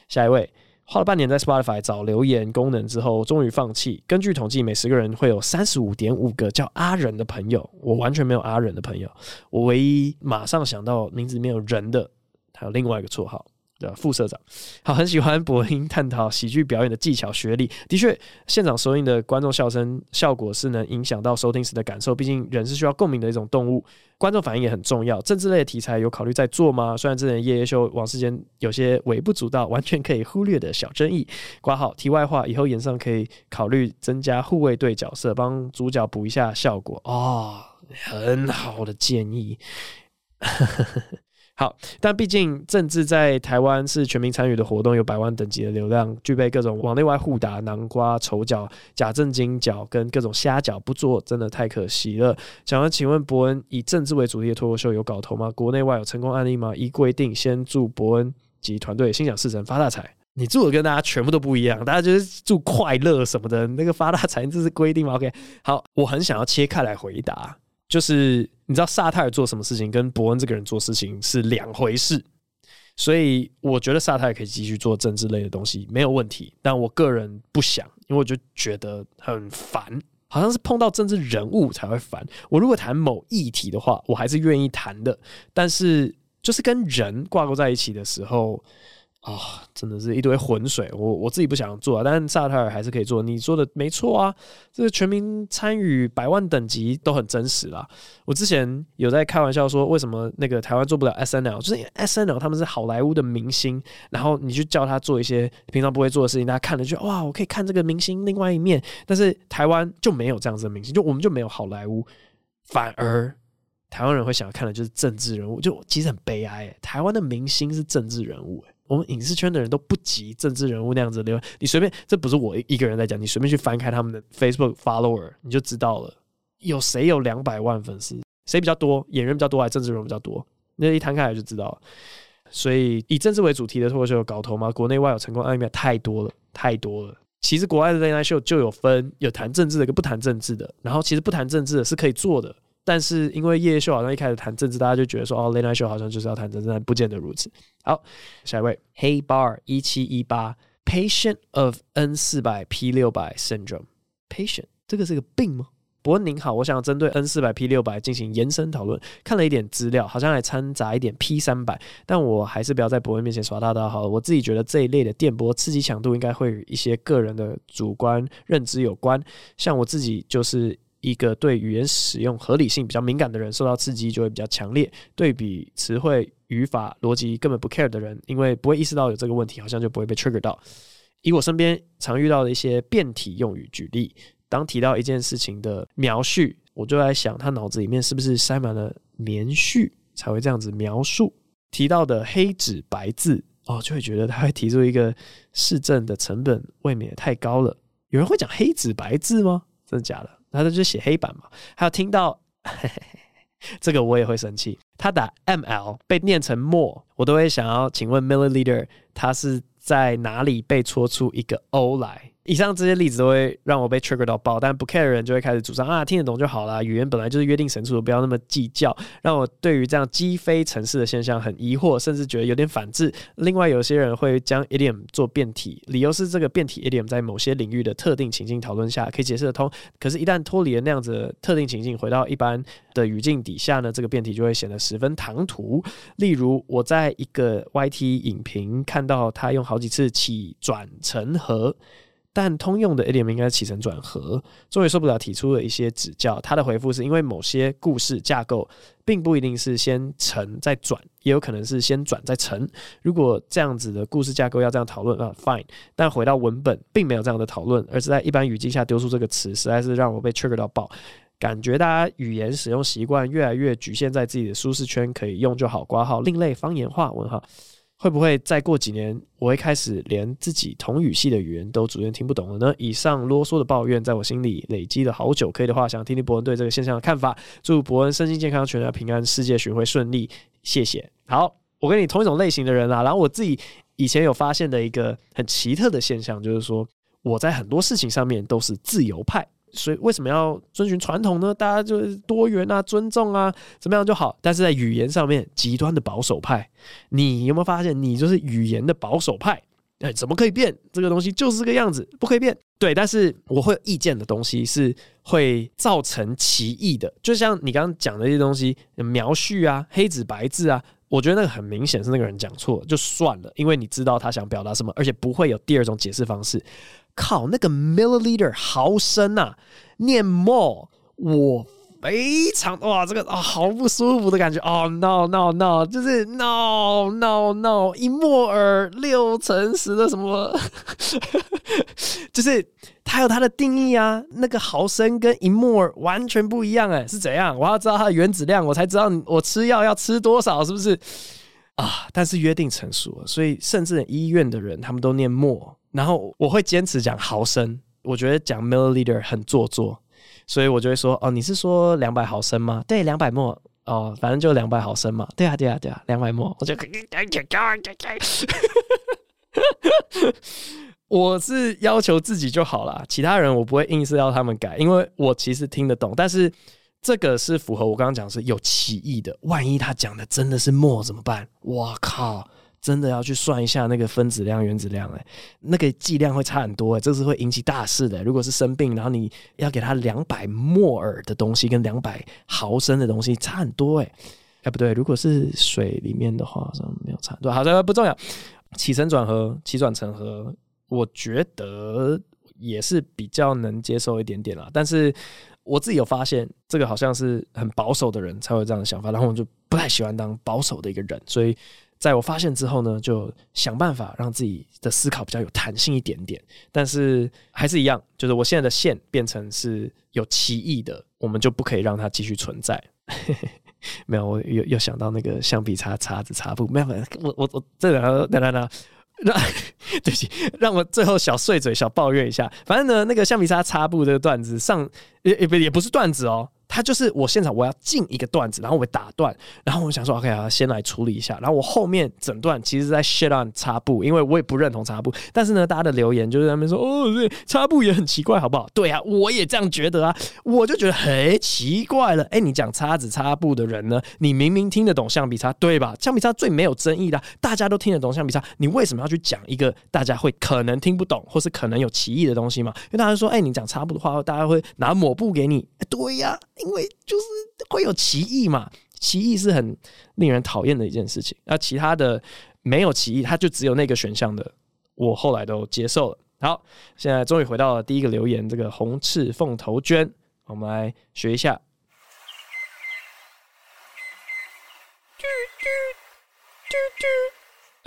下一位，花了半年在 Spotify 找留言功能之后，终于放弃。根据统计，每十个人会有三十五点五个叫阿仁的朋友，我完全没有阿仁的朋友。我唯一马上想到名字里面有人的，还有另外一个绰号。的副社长，好，很喜欢博恩探讨喜剧表演的技巧学历。的确，现场收音的观众笑声效果是能影响到收听时的感受。毕竟人是需要共鸣的一种动物，观众反应也很重要。政治类题材有考虑在做吗？虽然之前夜夜秀王世坚有些微不足道，完全可以忽略的小争议。括号题外话，以后演上可以考虑增加护卫队角色，帮主角补一下效果。哦，很好的建议。好，但毕竟政治在台湾是全民参与的活动，有百万等级的流量，具备各种往内外互打、南瓜、丑角、假正经角跟各种虾角，不做真的太可惜了。想要请问伯恩，以政治为主题的脱口秀有搞头吗？国内外有成功案例吗？依规定，先祝伯恩及团队心想事成、发大财。你祝的跟大家全部都不一样，大家就是祝快乐什么的，那个发大财这是规定吗？OK，好，我很想要切开来回答。就是你知道萨泰尔做什么事情跟伯恩这个人做事情是两回事，所以我觉得萨泰尔可以继续做政治类的东西没有问题，但我个人不想，因为我就觉得很烦，好像是碰到政治人物才会烦。我如果谈某议题的话，我还是愿意谈的，但是就是跟人挂钩在一起的时候。啊、真的是一堆浑水，我我自己不想做啊，但是萨泰尔还是可以做。你说的没错啊，这个全民参与百万等级都很真实啦。我之前有在开玩笑说，为什么那个台湾做不了 SNL，就是 SNL 他们是好莱坞的明星，然后你去叫他做一些平常不会做的事情，大家看了就哇，我可以看这个明星另外一面。但是台湾就没有这样子的明星，就我们就没有好莱坞。反而台湾人会想要看的就是政治人物，就其实很悲哀、台湾的明星是政治人物、欸，我们影视圈的人都不及政治人物那样子流。你随便，这不是我一个人在讲，你随便去翻开他们的 Facebook follower，你就知道了，有谁有两百万粉丝，谁比较多，演员比较多还是政治人物比较多？那一摊开来就知道了。所以以政治为主题的脱口秀有搞头吗？国内外有成功案例太多了，太多了。其实国外的 Late Night Show 就有分有谈政治的跟不谈政治的，然后其实不谈政治的是可以做的，但是因为夜夜秀好像一开始谈政治，大家就觉得说哦 Late Night Show 好像就是要谈政治，但不见得如此。好，下一位黑 bar 一七一八 Patient of N 四百 P 六百 Syndrome，Patient 这个是个病吗？伯恩您好，我想针对 N 四百 P 六百进行延伸讨论。看了一点资料，好像还掺杂一点 P 三百，但我还是不要在伯恩面前耍大刀好了。我自己觉得这一类的电波刺激强度应该会与一些个人的主观认知有关。像我自己就是一个对语言使用合理性比较敏感的人，受到刺激就会比较强烈。对比词汇、语法、逻辑根本不 care 的人，因为不会意识到有这个问题，好像就不会被 trigger 到。以我身边常遇到的一些变体用语举例。当提到一件事情的描述，我就在想，他脑子里面是不是塞满了棉絮，才会这样子描述？提到的黑纸白字，哦，就会觉得他会提出一个市政的成本未免也太高了。有人会讲黑纸白字吗？真的假的？那他就写黑板嘛。还有听到嘿 嘿这个，我也会生气。他打 ml 被念成墨我都会想要请问 milliliter，他是在哪里被戳出一个 o 来？以上这些例子都会让我被 trigger 到爆，但不 care 的人就会开始主张啊，听得懂就好啦，语言本来就是约定成熟的，不要那么计较。让我对于这样积非成是的现象很疑惑，甚至觉得有点反智。另外，有些人会将 idiom 做变体，理由是这个变体 idiom 在某些领域的特定情境讨论下可以解释得通，可是，一旦脱离了那样子特定情境，回到一般的语境底下呢，这个变体就会显得十分唐突。例如，我在一个 YT 影评看到他用好几次起转成合。但通用的 idiom 应该起承转合，终于受不了，提出了一些指教。他的回复是因为某些故事架构并不一定是先承再转，也有可能是先转再承。如果这样子的故事架构要这样讨论啊，fine。但回到文本，并没有这样的讨论，而是在一般语境下丢出这个词，实在是让我被 trigger 到爆。感觉大家语言使用习惯越来越局限在自己的舒适圈，可以用就好。括号另类方言化，问号。会不会再过几年，我会开始连自己同语系的语言都逐渐听不懂了呢？以上啰嗦的抱怨，在我心里累积了好久。可以的话，想听听伯恩对这个现象的看法。祝伯恩身心健康，全家平安，世界巡回顺利。谢谢。好，我跟你同一种类型的人啊。然后我自己以前有发现的一个很奇特的现象，就是说我在很多事情上面都是自由派。所以为什么要遵循传统呢？大家就是多元啊，尊重啊，怎么样就好。但是在语言上面，极端的保守派，你有没有发现，你就是语言的保守派？哎，怎么可以变？这个东西就是这个样子，不可以变。对，但是我会有意见的东西是会造成歧义的。就像你刚刚讲的一些东西，描述啊，黑纸白字啊，我觉得那个很明显是那个人讲错，就算了，因为你知道他想表达什么，而且不会有第二种解释方式。靠，那个 milliliter 毫升啊，念 more，我非常哇，这个啊、好不舒服的感觉哦、No，no no，就是 no no no，一摩尔六乘十的什么，就是它有它的定义啊，那个毫升跟一摩尔完全不一样哎，是怎样？我要知道它的原子量，我才知道我吃药要吃多少，是不是啊？但是约定成熟了，所以甚至医院的人他们都念 mo。然后我会坚持讲毫升，我觉得讲 milliliter 很做作，所以我就会说哦，你是说两百毫升吗？对，两百沫哦，反正就两百毫升嘛。对啊，对啊，对啊，两百沫，我就 我是要求自己就好了，其他人我不会硬是要他们改，因为我其实听得懂，但是这个是符合我刚刚讲是有歧义的，万一他讲的真的是墨怎么办？我靠！真的要去算一下那个分子量、原子量，哎，那个剂量会差很多，哎，这是会引起大事的。如果是生病，然后你要给他两百摩尔的东西跟两百毫升的东西差很多，哎，哎不对，如果是水里面的话，好像没有差很多。好的，不重要。起承转合、起转成合，我觉得也是比较能接受一点点啦。但是我自己有发现，这个好像是很保守的人才会这样的想法，然后我就不太喜欢当保守的一个人，所以。在我发现之后呢，就想办法让自己的思考比较有弹性一点点。但是还是一样，就是我现在的线变成是有歧义的，我们就不可以让它继续存在。没有，我又又想到那个橡皮擦、擦子、擦布，没有，没有，我我我这个等等等，让对不起，让我最后小碎嘴、小抱怨一下。反正呢，那个橡皮擦、擦布这个段子上，也也不也不是段子哦。他就是我现场我要进一个段子，然后我打断，然后我想说 OK 啊，先来处理一下。然后我后面整段其实在 shit on 擦布，因为我也不认同擦布。但是呢，大家的留言就是在那边说哦，对，擦布也很奇怪，好不好？对啊，我也这样觉得啊，我就觉得很奇怪了。哎，你讲擦子擦布的人呢，你明明听得懂橡皮擦，对吧？橡皮擦最没有争议的，大家都听得懂橡皮擦，你为什么要去讲一个大家会可能听不懂或是可能有歧义的东西嘛？因为大家说，哎，你讲擦布的话，大家会拿抹布给你。对呀、因为就是。会有歧义嘛？歧义是很令人讨厌的一件事情。那其他的没有歧义，它就只有那个选项的，我后来都接受了。好，现在终于回到了第一个留言，这个红赤凤头娟，我们来学一下。嘟嘟嘟嘟，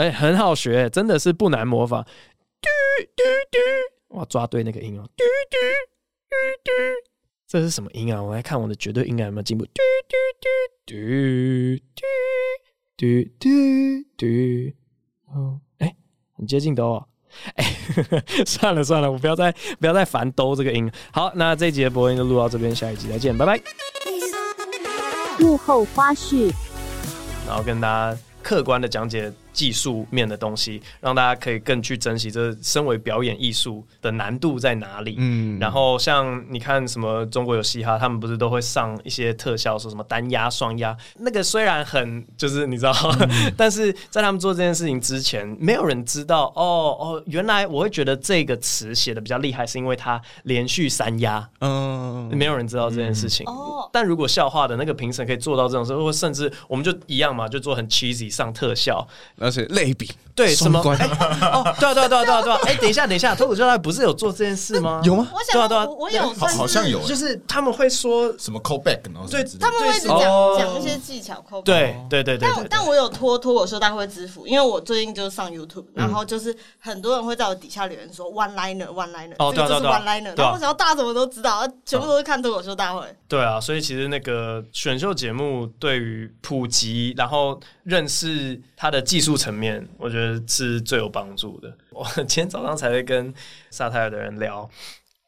哎，很好学，真的是不难模仿。嘟嘟嘟，哇，抓对那个音哦。嘟嘟嘟嘟。这是什么音啊？我来看我的绝对音感有没有进步。嘟嘟嘟嘟嘟嘟嘟。哦，哎，很接近兜哦。哎，算了算了，我不要再不要再烦兜这个音。好，那这一集的播音就录到这边，下一集再见，拜拜。幕后花絮，然后跟大家客观的讲解。技术面的东西，让大家可以更去珍惜这身为表演艺术的难度在哪里。嗯，然后像你看什么中国有嘻哈，他们不是都会上一些特效，说什么单压、双压，那个虽然很就是你知道，嗯、但是在他们做这件事情之前，没有人知道哦哦，原来我会觉得这个词写的比较厉害，是因为它连续三压。嗯，没有人知道这件事情。但如果笑话的那个评审可以做到这种时候，或甚至我们就一样嘛，就做很 cheesy 上特效。而且类比对什么？哎哦，对啊对啊对啊对啊对啊！哎，等一下等一下，脱口秀大会不是有做这件事吗？有吗？对啊对啊，我有，好像有，就是他们会说什么 call back，然后对，他们会一直讲讲一些技巧 call back。对对对对。但但我有脱脱口秀大会支付，因为我最近就是上 YouTube，然后就是很多人会在我底下留言说 one liner one liner，这个就是 one liner，然后我想要大家怎么都知道，全部都是看脱口秀大会。对啊，所以其实那个选秀节目对于普及，然后认识它的技术层面，我觉得是最有帮助的。我 今天早上才会跟萨泰尔的人聊，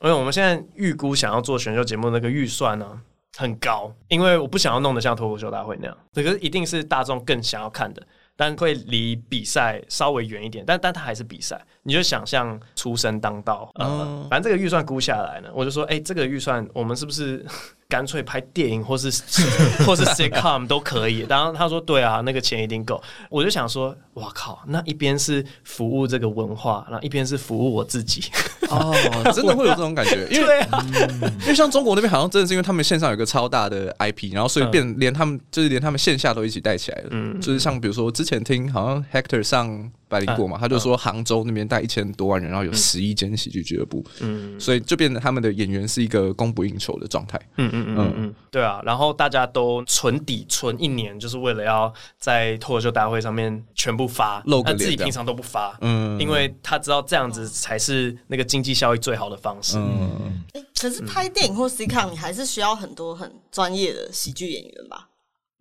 因为我们现在预估想要做选秀节目那个预算呢、啊、很高，因为我不想要弄得像脱口秀大会那样，这个一定是大众更想要看的，但会离比赛稍微远一点，但但它还是比赛。你就想象出生当道，嗯，反正这个预算估下来呢，我就说，哎、欸，这个预算我们是不是？干脆拍电影，或是 或是 sitcom 都可以。然后他说对啊，那个钱一定够。我就想说，哇靠，那一边是服务这个文化，然后一边是服务我自己。哦，真的会有这种感觉，因为、啊嗯、因为像中国那边好像真的是因为他们线上有个超大的 IP，然后所以变连他们就是连他们线下都一起带起来了。嗯，就是像比如说之前听好像 Hector 上。百灵果嘛，他就说杭州那边带一千多万人，然后有十一间喜剧俱乐部，嗯，所以就变得他们的演员是一个供不应求的状态，嗯嗯嗯嗯，对啊，然后大家都存底存一年，就是为了要在脱口秀大会上面全部发，露个脸，自己平常都不发，嗯，因为他知道这样子才是那个经济效益最好的方式，嗯，哎，可是拍电影或 sitcom 你还是需要很多很专业的喜剧演员吧？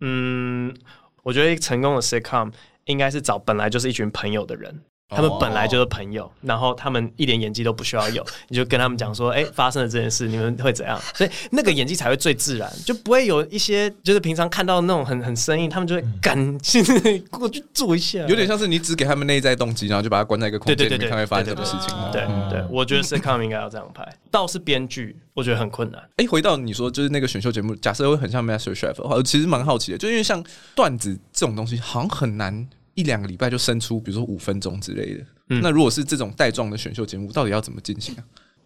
嗯，我觉得成功的 sitcom。应该是找本来就是一群朋友的人，他们本来就是朋友，然后他们一点演技都不需要有，你就跟他们讲说，哎，发生了这件事，你们会怎样？所以那个演技才会最自然，就不会有一些就是平常看到那种很很生硬，他们就会赶紧过去做一下，有点像是你只给他们内在动机，然后就把他关在一个空间里面看会发生什么事情。对对，我觉得 sitcom 应该要这样拍，倒是编剧我觉得很困难。哎，回到你说就是那个选秀节目，假设会很像话，我其实蛮好奇的，就因为像段子这种东西，好像很难。一两个礼拜就生出，比如说五分钟之类的。嗯、那如果是这种带状的选秀节目，到底要怎么进行啊？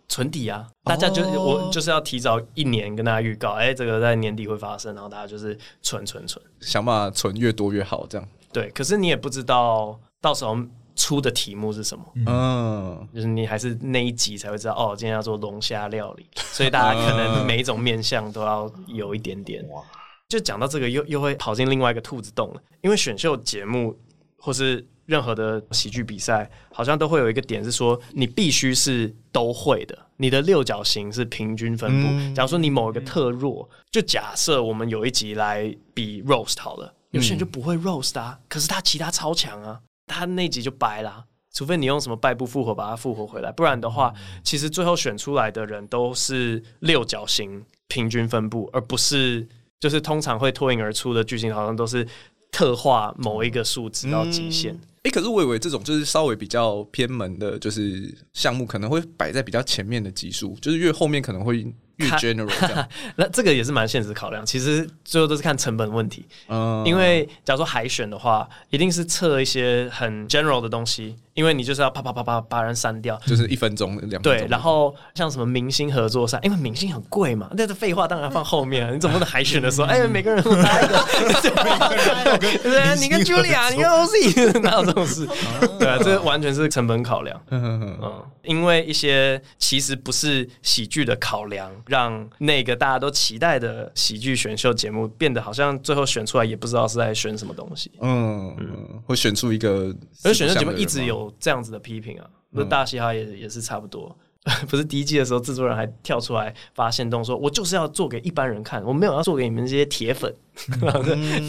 存底啊，大家就、哦、我就是要提早一年跟大家预告，哎、欸，这个在年底会发生，然后大家就是存存存，想办法存越多越好，这样。对，可是你也不知道到时候出的题目是什么，嗯，就是你还是那一集才会知道，哦，今天要做龙虾料理，所以大家可能每一种面向都要有一点点。哇，就讲到这个又又会跑进另外一个兔子洞了，因为选秀节目。或是任何的喜剧比赛，好像都会有一个点是说，你必须是都会的，你的六角形是平均分布。嗯、假如说你某一个特弱，就假设我们有一集来比 roast 好了，有些人就不会 roast 啊，可是他其他超强啊，他那集就白啦。除非你用什么败部复活把它复活回来，不然的话，其实最后选出来的人都是六角形平均分布，而不是就是通常会脱颖而出的剧情，好像都是特化某一个数值到极限。诶、嗯欸，可是我以为这种就是稍微比较偏门的，就是项目可能会摆在比较前面的级数，就是越后面可能会。越 general 這樣，那这个也是蛮现实考量。其实最后都是看成本问题。嗯，因为假如说海选的话，一定是测一些很 general 的东西，因为你就是要啪啪啪啪把人删掉，就是一分钟两。对，然后像什么明星合作赛，因为明星很贵嘛，那是废话，当然放后面。你总不能海选的时候，哎，每个人都拿一个，对，你跟 Julia，你跟 Ozzy，哪有这种事？对啊，这完全是成本考量。嗯，因为一些其实不是喜剧的考量。让那个大家都期待的喜剧选秀节目变得好像最后选出来也不知道是在选什么东西。嗯嗯，会选出一个，而选秀节目一直有这样子的批评啊，那大嘻哈也也是差不多。不是第一季的时候，制作人还跳出来发现动说：“我就是要做给一般人看，我没有要做给你们这些铁粉。”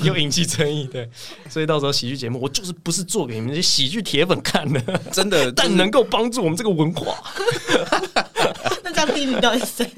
又引起争议。对，所以到时候喜剧节目，我就是不是做给你们这些喜剧铁粉看的，真的，但能够帮助我们这个文化。那这样第一名到底是谁？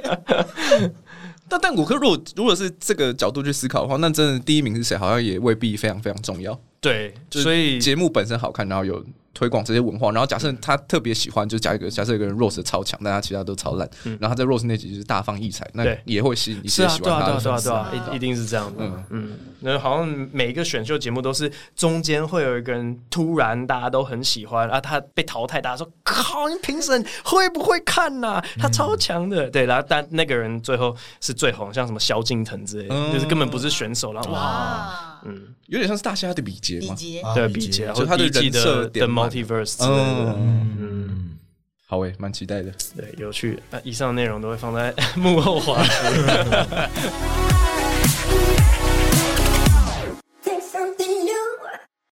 但但我可如果如果是这个角度去思考的话，那真的第一名是谁，好像也未必非常非常重要。对，所以节目本身好看，然后有。推广这些文化，然后假设他特别喜欢，就假一个假设一个人 Roast 超强，但他其他都超烂，嗯、然后他在 Roast 那集就是大放异彩，那也会吸引一些喜欢他的粉丝。对啊，对啊，对啊，一一定是这样的。嗯嗯，那好像每一个选秀节目都是中间会有一个人突然大家都很喜欢，然后他被淘汰，大家说靠，你评审会不会看呐、啊？他超强的，对，然后但那个人最后是最红，像什么萧敬腾之类就是根本不是选手，然后哇。哇嗯，有点像是大虾的比劫嘛，对比劫，就他的人设的 multiverse 之类的。嗯，好诶，蛮期待的。对，有趣。那以上内容都会放在 幕后花絮。